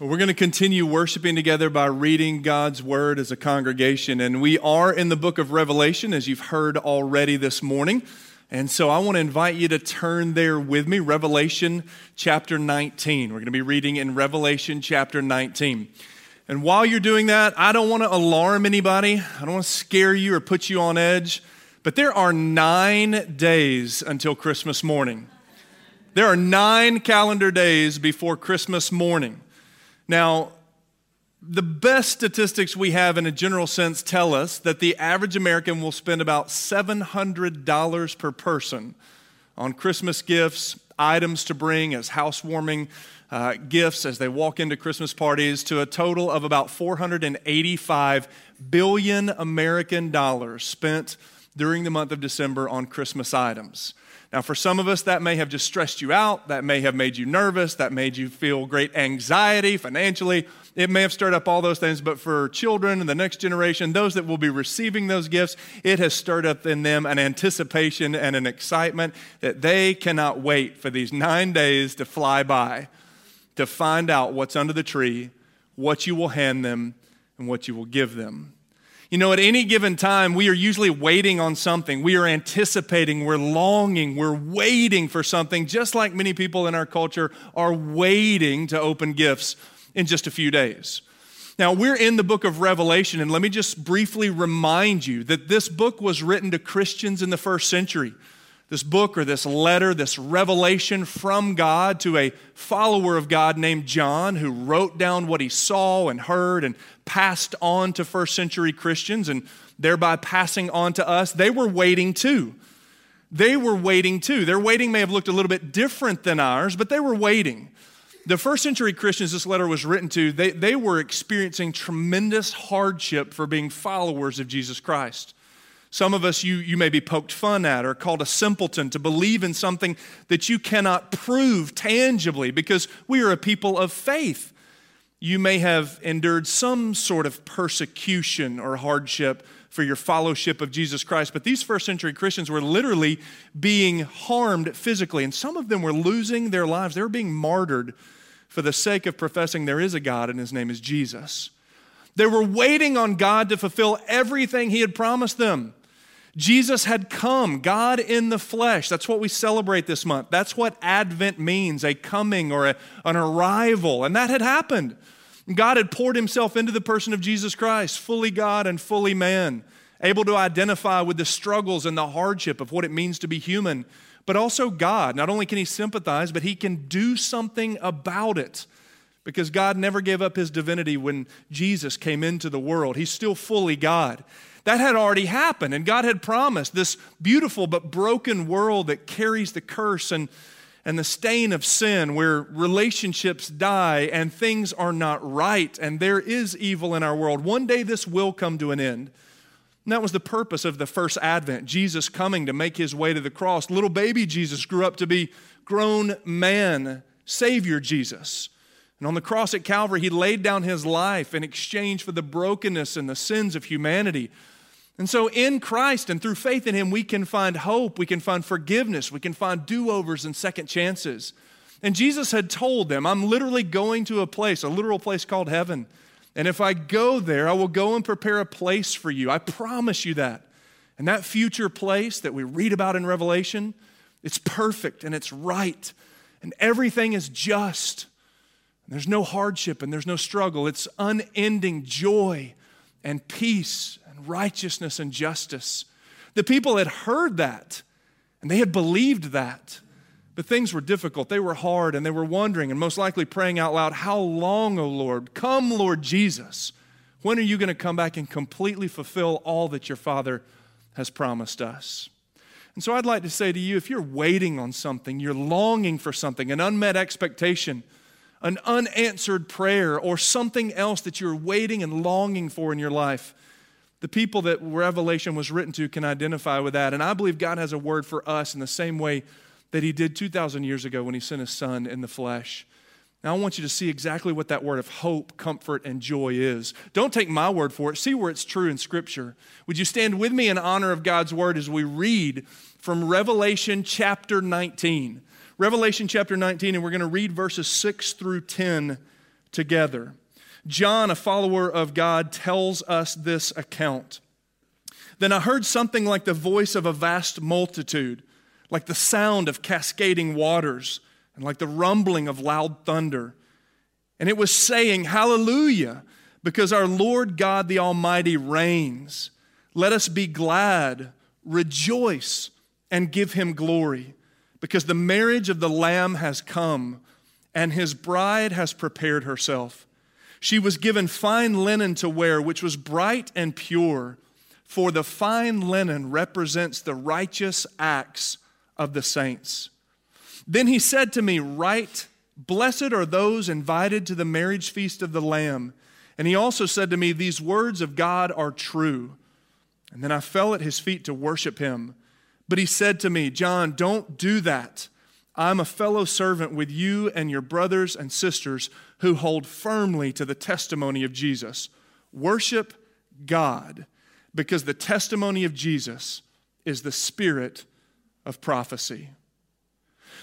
We're going to continue worshiping together by reading God's Word as a congregation. And we are in the book of Revelation, as you've heard already this morning. And so I want to invite you to turn there with me, Revelation chapter 19. We're going to be reading in Revelation chapter 19. And while you're doing that, I don't want to alarm anybody, I don't want to scare you or put you on edge, but there are nine days until Christmas morning. There are nine calendar days before Christmas morning. Now, the best statistics we have in a general sense tell us that the average American will spend about $700 per person on Christmas gifts, items to bring as housewarming uh, gifts as they walk into Christmas parties, to a total of about 485 billion American dollars spent during the month of December on Christmas items. Now, for some of us, that may have just stressed you out. That may have made you nervous. That made you feel great anxiety financially. It may have stirred up all those things. But for children and the next generation, those that will be receiving those gifts, it has stirred up in them an anticipation and an excitement that they cannot wait for these nine days to fly by to find out what's under the tree, what you will hand them, and what you will give them. You know, at any given time, we are usually waiting on something. We are anticipating, we're longing, we're waiting for something, just like many people in our culture are waiting to open gifts in just a few days. Now, we're in the book of Revelation, and let me just briefly remind you that this book was written to Christians in the first century this book or this letter, this revelation from God to a follower of God named John, who wrote down what he saw and heard and passed on to first century Christians and thereby passing on to us. They were waiting too. They were waiting too. Their waiting may have looked a little bit different than ours, but they were waiting. The first century Christians this letter was written to, they, they were experiencing tremendous hardship for being followers of Jesus Christ. Some of us, you, you may be poked fun at or called a simpleton to believe in something that you cannot prove tangibly because we are a people of faith. You may have endured some sort of persecution or hardship for your fellowship of Jesus Christ, but these first century Christians were literally being harmed physically, and some of them were losing their lives. They were being martyred for the sake of professing there is a God and his name is Jesus. They were waiting on God to fulfill everything he had promised them. Jesus had come, God in the flesh. That's what we celebrate this month. That's what Advent means a coming or a, an arrival. And that had happened. God had poured himself into the person of Jesus Christ, fully God and fully man, able to identify with the struggles and the hardship of what it means to be human, but also God. Not only can he sympathize, but he can do something about it because God never gave up his divinity when Jesus came into the world. He's still fully God. That had already happened, and God had promised this beautiful but broken world that carries the curse and, and the stain of sin, where relationships die and things are not right, and there is evil in our world. One day this will come to an end. And that was the purpose of the first advent Jesus coming to make his way to the cross. Little baby Jesus grew up to be grown man, Savior Jesus. And on the cross at Calvary, he laid down his life in exchange for the brokenness and the sins of humanity. And so, in Christ and through faith in Him, we can find hope, we can find forgiveness, we can find do overs and second chances. And Jesus had told them, I'm literally going to a place, a literal place called heaven. And if I go there, I will go and prepare a place for you. I promise you that. And that future place that we read about in Revelation, it's perfect and it's right. And everything is just. There's no hardship and there's no struggle. It's unending joy and peace righteousness and justice. The people had heard that and they had believed that. But things were difficult, they were hard, and they were wondering and most likely praying out loud, How long, O Lord? Come, Lord Jesus. When are you going to come back and completely fulfill all that your Father has promised us? And so I'd like to say to you if you're waiting on something, you're longing for something, an unmet expectation, an unanswered prayer, or something else that you're waiting and longing for in your life, the people that Revelation was written to can identify with that. And I believe God has a word for us in the same way that He did 2,000 years ago when He sent His Son in the flesh. Now, I want you to see exactly what that word of hope, comfort, and joy is. Don't take my word for it. See where it's true in Scripture. Would you stand with me in honor of God's word as we read from Revelation chapter 19? Revelation chapter 19, and we're going to read verses 6 through 10 together. John, a follower of God, tells us this account. Then I heard something like the voice of a vast multitude, like the sound of cascading waters, and like the rumbling of loud thunder. And it was saying, Hallelujah, because our Lord God the Almighty reigns. Let us be glad, rejoice, and give him glory, because the marriage of the Lamb has come, and his bride has prepared herself. She was given fine linen to wear, which was bright and pure, for the fine linen represents the righteous acts of the saints. Then he said to me, Write, blessed are those invited to the marriage feast of the Lamb. And he also said to me, These words of God are true. And then I fell at his feet to worship him. But he said to me, John, don't do that. I'm a fellow servant with you and your brothers and sisters who hold firmly to the testimony of Jesus. Worship God because the testimony of Jesus is the spirit of prophecy.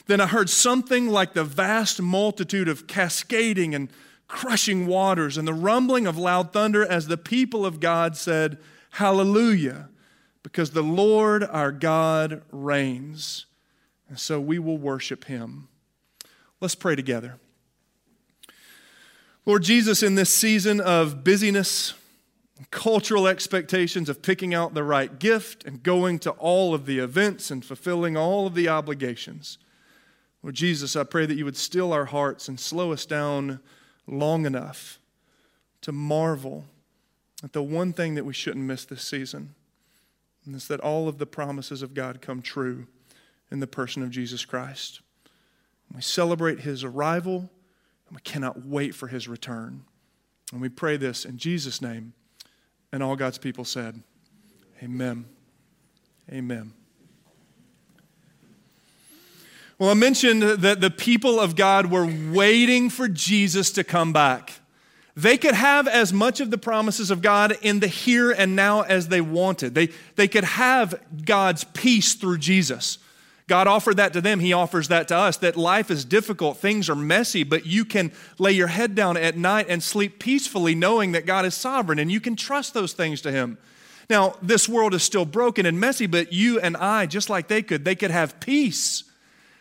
Then I heard something like the vast multitude of cascading and crushing waters and the rumbling of loud thunder as the people of God said, Hallelujah, because the Lord our God reigns. And so we will worship him. Let's pray together. Lord Jesus, in this season of busyness, cultural expectations of picking out the right gift and going to all of the events and fulfilling all of the obligations, Lord Jesus, I pray that you would still our hearts and slow us down long enough to marvel at the one thing that we shouldn't miss this season, and it's that all of the promises of God come true in the person of Jesus Christ. We celebrate his arrival, and we cannot wait for his return. And we pray this in Jesus' name. And all God's people said, Amen. Amen. Well, I mentioned that the people of God were waiting for Jesus to come back. They could have as much of the promises of God in the here and now as they wanted. They, they could have God's peace through Jesus. God offered that to them. He offers that to us that life is difficult, things are messy, but you can lay your head down at night and sleep peacefully knowing that God is sovereign and you can trust those things to Him. Now, this world is still broken and messy, but you and I, just like they could, they could have peace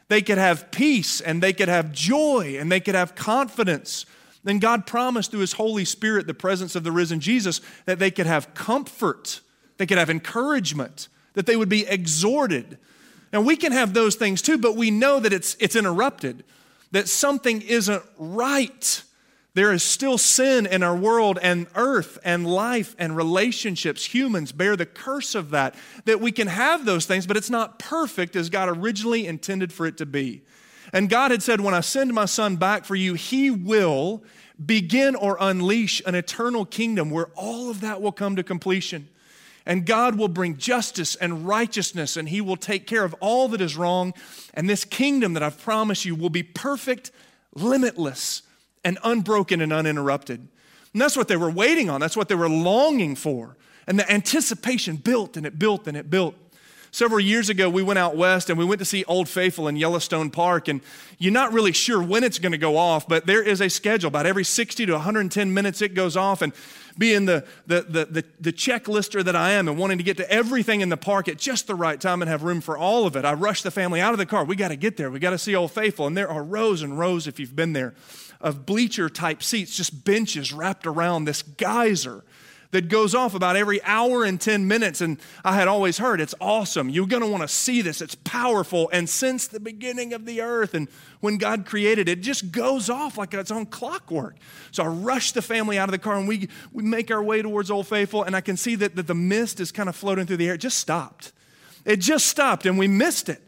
they could have peace and they could have joy and they could have confidence. Then God promised through His Holy Spirit, the presence of the risen Jesus, that they could have comfort, they could have encouragement, that they would be exhorted. Now, we can have those things too, but we know that it's, it's interrupted, that something isn't right there is still sin in our world, and earth and life and relationships. Humans bear the curse of that, that we can have those things, but it's not perfect as God originally intended for it to be. And God had said, When I send my son back for you, he will begin or unleash an eternal kingdom where all of that will come to completion. And God will bring justice and righteousness, and He will take care of all that is wrong. And this kingdom that I've promised you will be perfect, limitless, and unbroken and uninterrupted. And that's what they were waiting on. That's what they were longing for. And the anticipation built and it built and it built. Several years ago, we went out west and we went to see Old Faithful in Yellowstone Park. And you're not really sure when it's going to go off, but there is a schedule. About every 60 to 110 minutes, it goes off. And being the, the, the, the, the checklister that I am and wanting to get to everything in the park at just the right time and have room for all of it, I rush the family out of the car. We got to get there. We got to see Old Faithful. And there are rows and rows, if you've been there, of bleacher type seats, just benches wrapped around this geyser that goes off about every hour and 10 minutes. And I had always heard it's awesome. You're going to want to see this. It's powerful. And since the beginning of the earth and when God created it, it just goes off like its on clockwork. So I rush the family out of the car and we, we make our way towards Old Faithful. And I can see that, that the mist is kind of floating through the air. It just stopped. It just stopped and we missed it.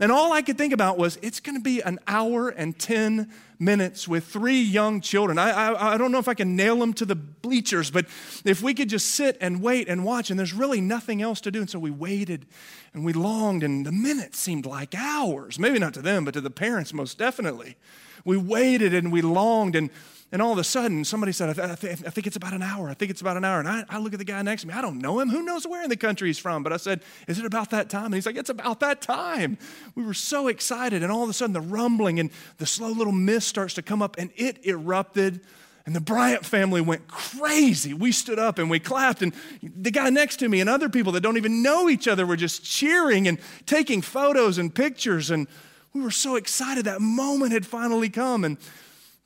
And all I could think about was, it's going to be an hour and 10 minutes with three young children. I, I, I, don't know if I can nail them to the bleachers, but if we could just sit and wait and watch, and there's really nothing else to do. And so we waited and we longed, and the minutes seemed like hours. Maybe not to them, but to the parents, most definitely. We waited and we longed, and and all of a sudden, somebody said, I, th- I, think it's about an hour. I think it's about an hour. And I, I, look at the guy next to me. I don't know him. Who knows where in the country he's from? But I said, Is it about that time? And he's like, It's about that time. We were so excited. And all of a sudden, the rumbling and the slow little mist starts to come up, and it erupted And the Bryant family went crazy. We stood up and we clapped, and the guy next to me and other people that don't even know each other were just cheering and taking photos and pictures. And we were so excited that moment had finally come. And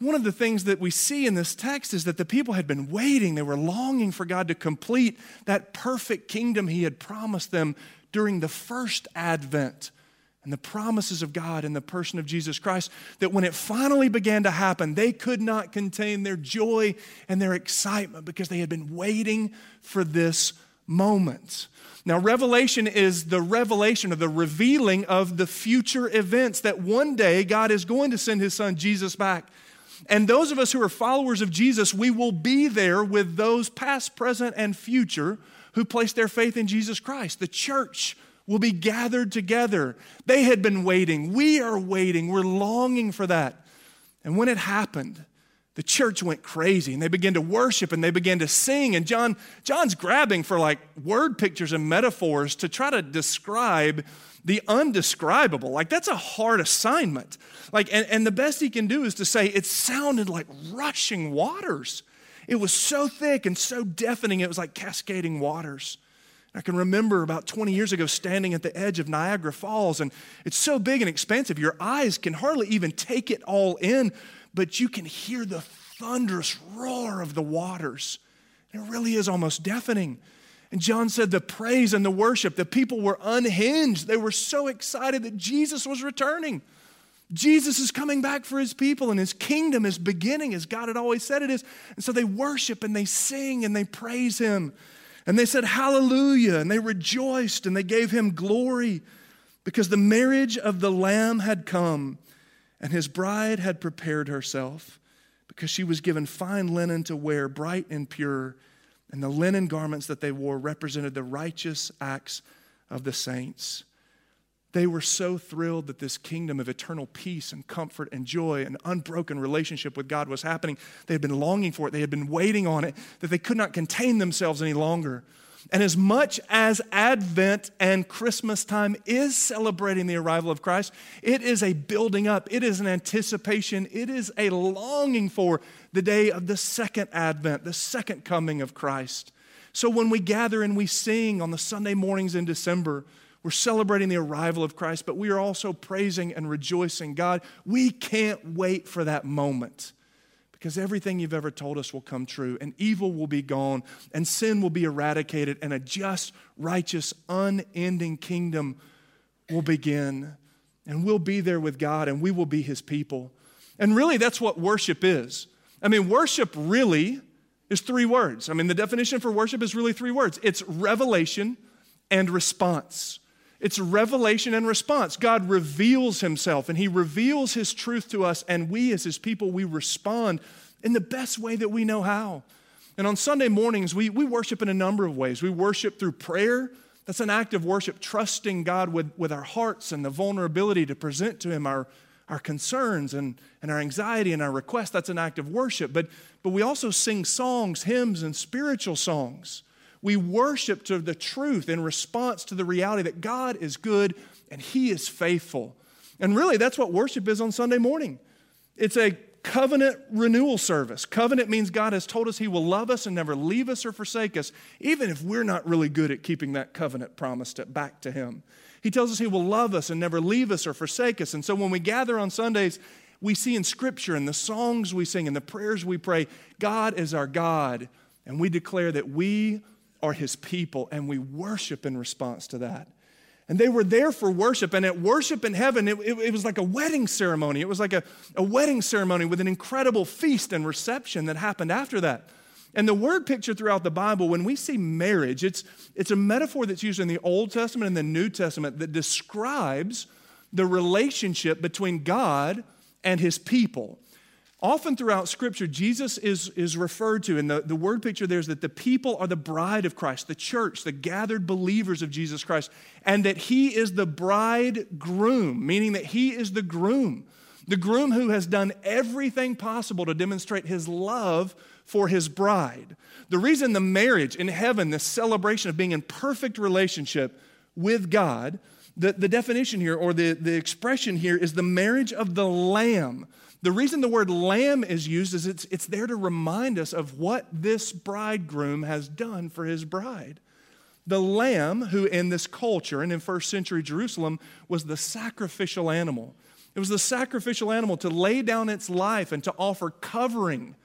one of the things that we see in this text is that the people had been waiting. They were longing for God to complete that perfect kingdom He had promised them during the first advent and the promises of God in the person of Jesus Christ, that when it finally began to happen, they could not contain their joy and their excitement because they had been waiting for this moment. Now, Revelation is the revelation or the revealing of the future events that one day God is going to send his son Jesus back. And those of us who are followers of Jesus, we will be there with those past, present, and future who place their faith in Jesus Christ. The church will be gathered together. They had been waiting. We are waiting. We're longing for that. And when it happened, the church went crazy and they began to worship and they began to sing. And John, John's grabbing for like word pictures and metaphors to try to describe the undescribable. Like, that's a hard assignment. Like, and, and the best he can do is to say it sounded like rushing waters. It was so thick and so deafening, it was like cascading waters. I can remember about 20 years ago standing at the edge of Niagara Falls, and it's so big and expansive, your eyes can hardly even take it all in, but you can hear the thunderous roar of the waters. It really is almost deafening. And John said the praise and the worship, the people were unhinged. They were so excited that Jesus was returning. Jesus is coming back for his people, and his kingdom is beginning as God had always said it is. And so they worship and they sing and they praise him. And they said, Hallelujah. And they rejoiced and they gave him glory because the marriage of the Lamb had come and his bride had prepared herself because she was given fine linen to wear, bright and pure. And the linen garments that they wore represented the righteous acts of the saints. They were so thrilled that this kingdom of eternal peace and comfort and joy and unbroken relationship with God was happening. They had been longing for it, they had been waiting on it, that they could not contain themselves any longer. And as much as Advent and Christmas time is celebrating the arrival of Christ, it is a building up, it is an anticipation, it is a longing for the day of the second Advent, the second coming of Christ. So when we gather and we sing on the Sunday mornings in December, we're celebrating the arrival of Christ, but we are also praising and rejoicing. God, we can't wait for that moment because everything you've ever told us will come true, and evil will be gone, and sin will be eradicated, and a just, righteous, unending kingdom will begin. And we'll be there with God, and we will be his people. And really, that's what worship is. I mean, worship really is three words. I mean, the definition for worship is really three words it's revelation and response. It's revelation and response. God reveals himself and he reveals his truth to us, and we as his people, we respond in the best way that we know how. And on Sunday mornings, we, we worship in a number of ways. We worship through prayer. That's an act of worship, trusting God with, with our hearts and the vulnerability to present to him our, our concerns and, and our anxiety and our requests. That's an act of worship. But, but we also sing songs, hymns, and spiritual songs. We worship to the truth in response to the reality that God is good and He is faithful. And really, that's what worship is on Sunday morning. It's a covenant renewal service. Covenant means God has told us He will love us and never leave us or forsake us, even if we're not really good at keeping that covenant promise back to Him. He tells us He will love us and never leave us or forsake us. And so when we gather on Sundays, we see in Scripture and the songs we sing and the prayers we pray, God is our God. And we declare that we are his people, and we worship in response to that. And they were there for worship, and at worship in heaven, it, it, it, was like a wedding ceremony. It was like a, a wedding ceremony with an incredible feast and reception that happened after that. And the word picture throughout the Bible, when we see marriage, it's, it's a metaphor that's used in the Old Testament and the New Testament that describes the relationship between God and his people. Often throughout Scripture, Jesus is, is referred to, and the, the word picture there is that the people are the bride of Christ, the church, the gathered believers of Jesus Christ, and that he is the bridegroom, meaning that he is the groom, the groom who has done everything possible to demonstrate his love for his bride. The reason the marriage in heaven, the celebration of being in perfect relationship with God, the, the definition here or the, the expression here is the marriage of the Lamb The reason the word lamb is used is it's, it's there to remind us of what this bridegroom has done for his bride. The lamb, who in this culture and in first century Jerusalem was the sacrificial animal. It was the sacrificial animal to lay down its life and to offer covering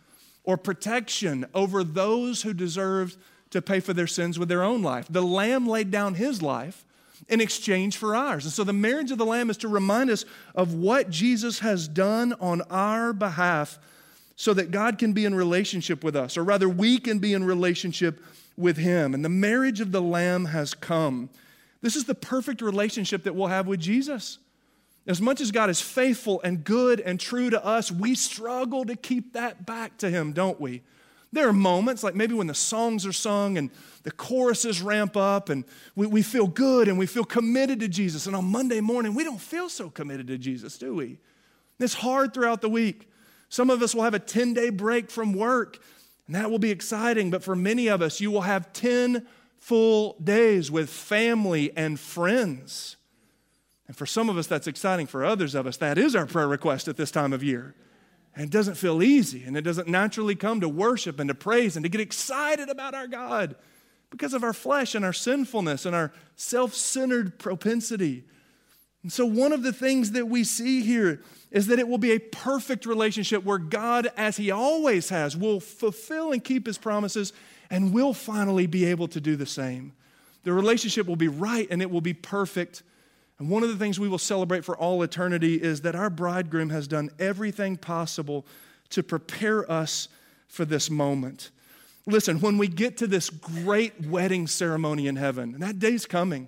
or protection over those who deserved to pay for their sins with their own life. The lamb laid down his life in exchange for ours. And so the marriage of the lamb is to remind us of what Jesus has done on our behalf so that God can be in relationship with us, or rather, we can be in relationship with him. And the marriage of the lamb has come. This is the perfect relationship that we'll have with Jesus. As much as God is faithful and good and true to us, we struggle to keep that back to Him, don't we? There are moments, like maybe when the songs are sung and the choruses ramp up and we, we feel good and we feel committed to Jesus. And on Monday morning, we don't feel so committed to Jesus, do we? It's hard throughout the week. Some of us will have a 10 day break from work, and that will be exciting. But for many of us, you will have 10 full days with family and friends. And for some of us, that's exciting. For others of us, that is our prayer request at this time of year. And it doesn't feel easy, and it doesn't naturally come to worship and to praise and to get excited about our God because of our flesh and our sinfulness and our self centered propensity. And so, one of the things that we see here is that it will be a perfect relationship where God, as He always has, will fulfill and keep His promises and will finally be able to do the same. The relationship will be right and it will be perfect and one of the things we will celebrate for all eternity is that our bridegroom has done everything possible to prepare us for this moment. Listen, when we get to this great wedding ceremony in heaven, and that day's coming,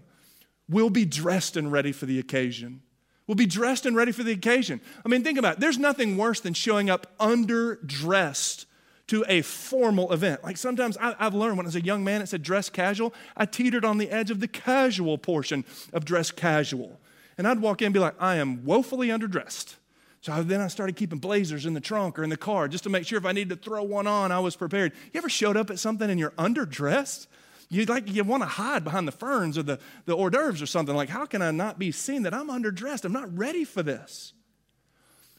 we'll be dressed and ready for the occasion. We'll be dressed and ready for the occasion. I mean, think about it. There's nothing worse than showing up underdressed to a formal event. Like sometimes I, have learned when I was a young man, it said dress casual. I teetered on the edge of the casual portion of dress casual. And I'd walk in and be like, I am woefully underdressed. So then I started keeping blazers in the trunk or in the car just to make sure if I needed to throw one on, I was prepared. You ever showed up at something and you're underdressed? You like you want to hide behind the ferns or the, the hors d'oeuvres or something. Like, how can I not be seen that I'm underdressed? I'm not ready for this.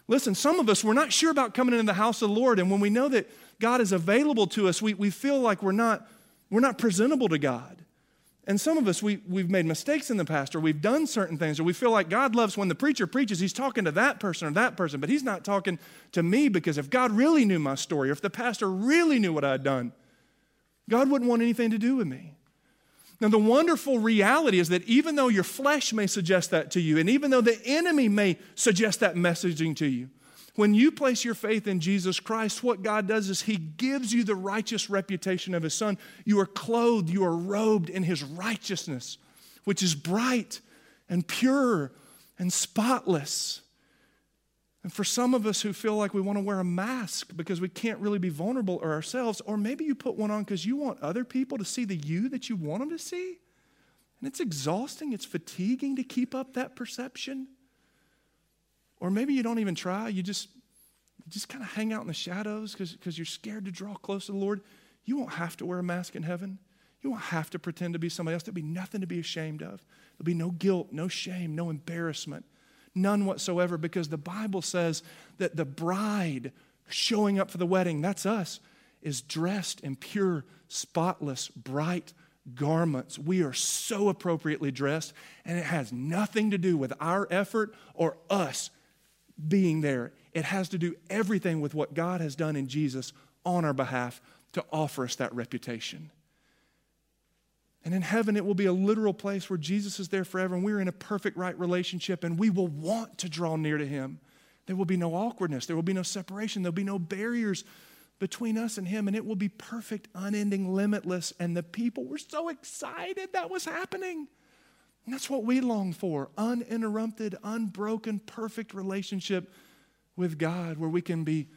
Listen, some of us, we're not sure about coming into the house of the Lord. And when we know that God is available to us, we, we feel like we're not, we're not presentable to God. And some of us, we, we've made mistakes in the past, or we've done certain things, or we feel like God loves when the preacher preaches, he's talking to that person or that person, but he's not talking to me because if God really knew my story, or if the pastor really knew what I'd done, God wouldn't want anything to do with me. Now, the wonderful reality is that even though your flesh may suggest that to you, and even though the enemy may suggest that messaging to you, when you place your faith in Jesus Christ, what God does is He gives you the righteous reputation of His Son. You are clothed, you are robed in His righteousness, which is bright and pure and spotless. And for some of us who feel like we want to wear a mask because we can't really be vulnerable or ourselves, or maybe you put one on because you want other people to see the you that you want them to see. And it's exhausting, it's fatiguing to keep up that perception. Or maybe you don't even try, you just, just kind of hang out in the shadows because you're scared to draw close to the Lord. You won't have to wear a mask in heaven. You won't have to pretend to be somebody else. There'll be nothing to be ashamed of. There'll be no guilt, no shame, no embarrassment, none whatsoever, because the Bible says that the bride showing up for the wedding, that's us, is dressed in pure, spotless, bright garments. We are so appropriately dressed, and it has nothing to do with our effort or us being there. It has to do everything with what God has done in Jesus on our behalf to offer us that reputation. And in heaven, it will be a literal place where Jesus is there forever and we're in a perfect right relationship and we will want to draw near to Him. There will be no awkwardness, there will be no separation, there'll be no barriers between us and Him, and it will be perfect, unending, limitless. And the people were so excited that was happening. And that's what we long for uninterrupted, unbroken, perfect relationship with God where we can be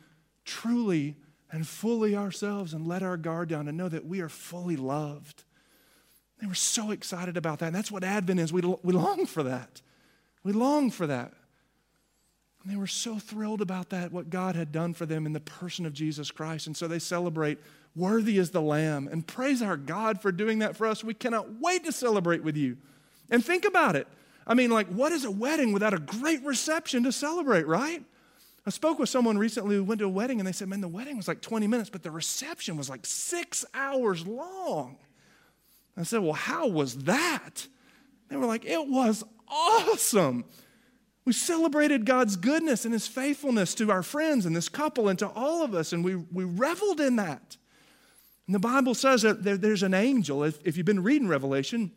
truly and fully ourselves and let our guard down and know that we are fully loved. They were so excited about that. And that's what Advent is. We, we long for that. We long for that. And they were so thrilled about that, what God had done for them in the person of Jesus Christ. And so they celebrate, Worthy is the Lamb. And praise our God for doing that for us. We cannot wait to celebrate with you. And think about it. I mean, like, what is a wedding without a great reception to celebrate, right? I spoke with someone recently who went to a wedding and they said, man, the wedding was like 20 minutes, but the reception was like six hours long. I said, well, how was that? They were like, it was awesome. We celebrated God's goodness and his faithfulness to our friends and this couple and to all of us, and we, we reveled in that. And the Bible says that there, there's an angel. If, if you've been reading Revelation,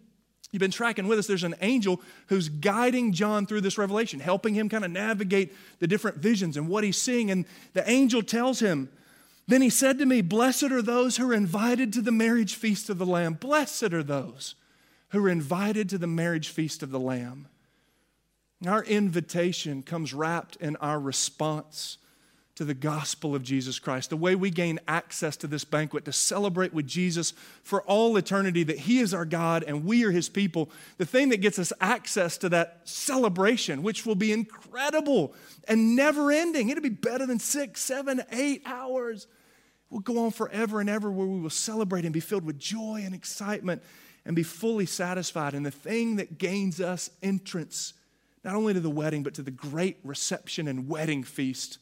you've been tracking with us, there's an angel who's guiding John through this revelation, helping him kind of navigate the different visions and what he's seeing. And the angel tells him, Then he said to me, Blessed are those who are invited to the marriage feast of the Lamb. Blessed are those who are invited to the marriage feast of the Lamb. Our invitation comes wrapped in our response to the gospel of Jesus Christ, the way we gain access to this banquet to celebrate with Jesus for all eternity that He is our God and we are His people. The thing that gets us access to that celebration, which will be incredible and never ending, it'll be better than six, seven, eight hours. We'll go on forever and ever where we will celebrate and be filled with joy and excitement and be fully satisfied. And the thing that gains us entrance, not only to the wedding, but to the great reception and wedding feast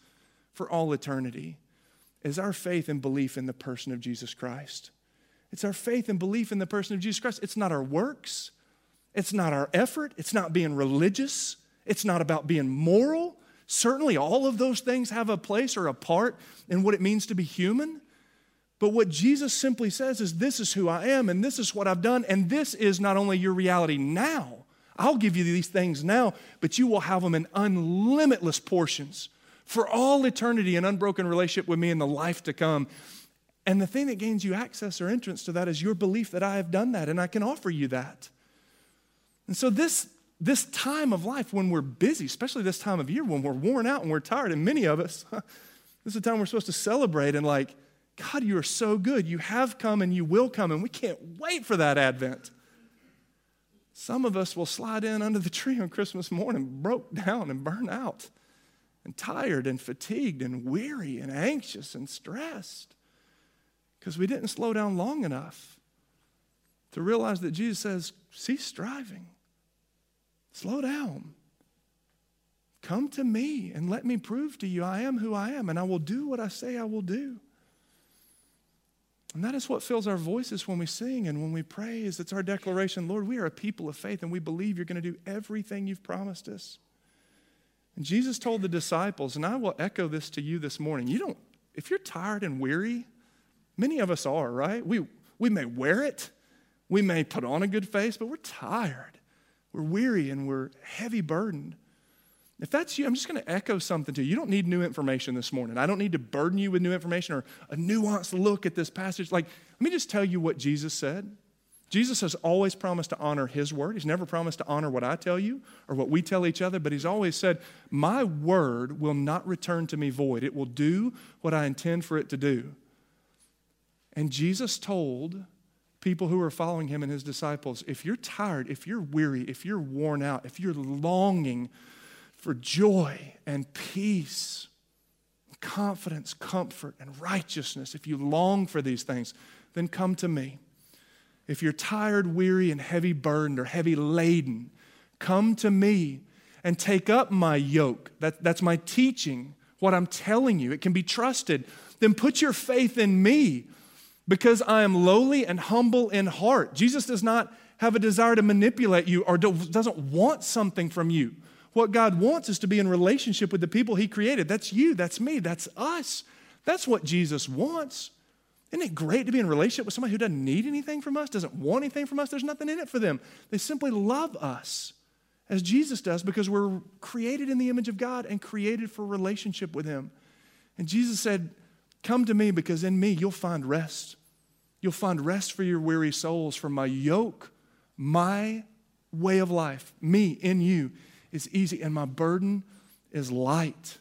for all eternity is our faith and belief in the person of Jesus Christ. It's our faith and belief in the person of Jesus Christ. It's not our works, it's not our effort, it's not being religious, it's not about being moral. Certainly, all of those things have a place or a part in what it means to be human. But what Jesus simply says is, This is who I am, and this is what I've done, and this is not only your reality now. I'll give you these things now, but you will have them in unlimitless portions for all eternity, an unbroken relationship with me in the life to come. And the thing that gains you access or entrance to that is your belief that I have done that and I can offer you that. And so, this, this time of life when we're busy, especially this time of year when we're worn out and we're tired, and many of us, this is a time we're supposed to celebrate and, like, God, you are so good. You have come and you will come, and we can't wait for that advent. Some of us will slide in under the tree on Christmas morning, broke down and burn out and tired and fatigued and weary and anxious and stressed because we didn't slow down long enough to realize that Jesus says, cease striving, slow down. Come to me and let me prove to you I am who I am, and I will do what I say I will do. And that is what fills our voices when we sing and when we praise. It's our declaration Lord, we are a people of faith, and we believe you're going to do everything you've promised us. And Jesus told the disciples, and I will echo this to you this morning. You don't, if you're tired and weary, many of us are, right? We, we may wear it, we may put on a good face, but we're tired. We're weary and we're heavy burdened. If that's you, I'm just going to echo something to you. You don't need new information this morning. I don't need to burden you with new information or a nuanced look at this passage. Like, let me just tell you what Jesus said. Jesus has always promised to honor his word. He's never promised to honor what I tell you or what we tell each other, but he's always said, My word will not return to me void. It will do what I intend for it to do. And Jesus told people who were following him and his disciples if you're tired, if you're weary, if you're worn out, if you're longing for joy and peace, confidence, comfort, and righteousness, if you long for these things, then come to me. If you're tired, weary, and heavy burdened or heavy laden, come to me and take up my yoke. That, that's my teaching, what I'm telling you. It can be trusted. Then put your faith in me because I am lowly and humble in heart. Jesus does not have a desire to manipulate you or doesn't want something from you. What God wants is to be in relationship with the people He created. That's you, that's me, that's us. That's what Jesus wants. Isn't it great to be in relationship with somebody who doesn't need anything from us, doesn't want anything from us? There's nothing in it for them. They simply love us as Jesus does because we're created in the image of God and created for relationship with Him. And Jesus said, Come to me because in me you'll find rest. You'll find rest for your weary souls, for my yoke, my way of life, me in you, is easy and my burden is light.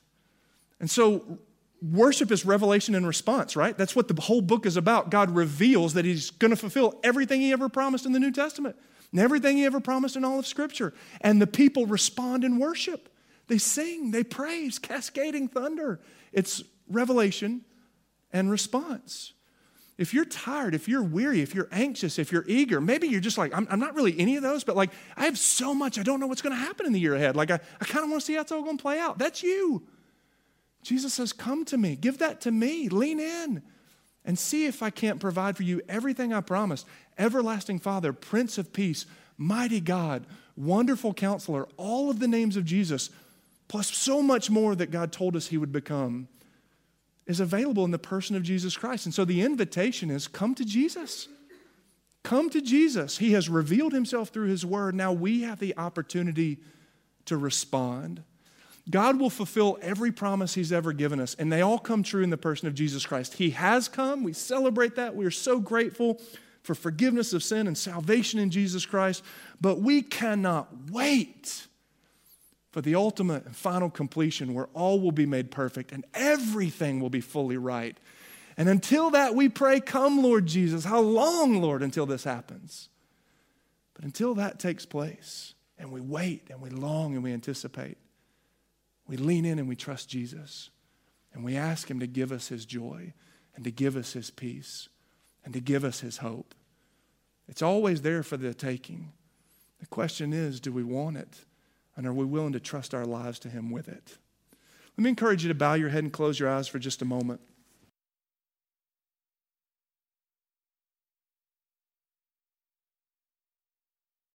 And so Worship is revelation and response, right? That's what the whole book is about. God reveals that He's going to fulfill everything He ever promised in the New Testament and everything He ever promised in all of Scripture. And the people respond in worship. They sing, they praise, cascading thunder. It's revelation and response. If you're tired, if you're weary, if you're anxious, if you're eager, maybe you're just like, I'm, I'm not really any of those, but like, I have so much, I don't know what's going to happen in the year ahead. Like, I, I kind of want to see how it's all going to play out. That's you. Jesus says, Come to me, give that to me, lean in and see if I can't provide for you everything I promised. Everlasting Father, Prince of Peace, Mighty God, Wonderful Counselor, all of the names of Jesus, plus so much more that God told us He would become, is available in the person of Jesus Christ. And so the invitation is come to Jesus. Come to Jesus. He has revealed Himself through His Word. Now we have the opportunity to respond. God will fulfill every promise He's ever given us, and they all come true in the person of Jesus Christ. He has come. We celebrate that. We are so grateful for forgiveness of sin and salvation in Jesus Christ, but we cannot wait for the ultimate and final completion where all will be made perfect and everything will be fully right. And until that, we pray, Come, Lord Jesus. How long, Lord, until this happens? But until that takes place, and we wait and we long and we anticipate, we lean in and we trust Jesus. And we ask Him to give us His joy and to give us His peace and to give us His hope. It's always there for the taking. The question is do we want it? And are we willing to trust our lives to Him with it? Let me encourage you to bow your head and close your eyes for just a moment.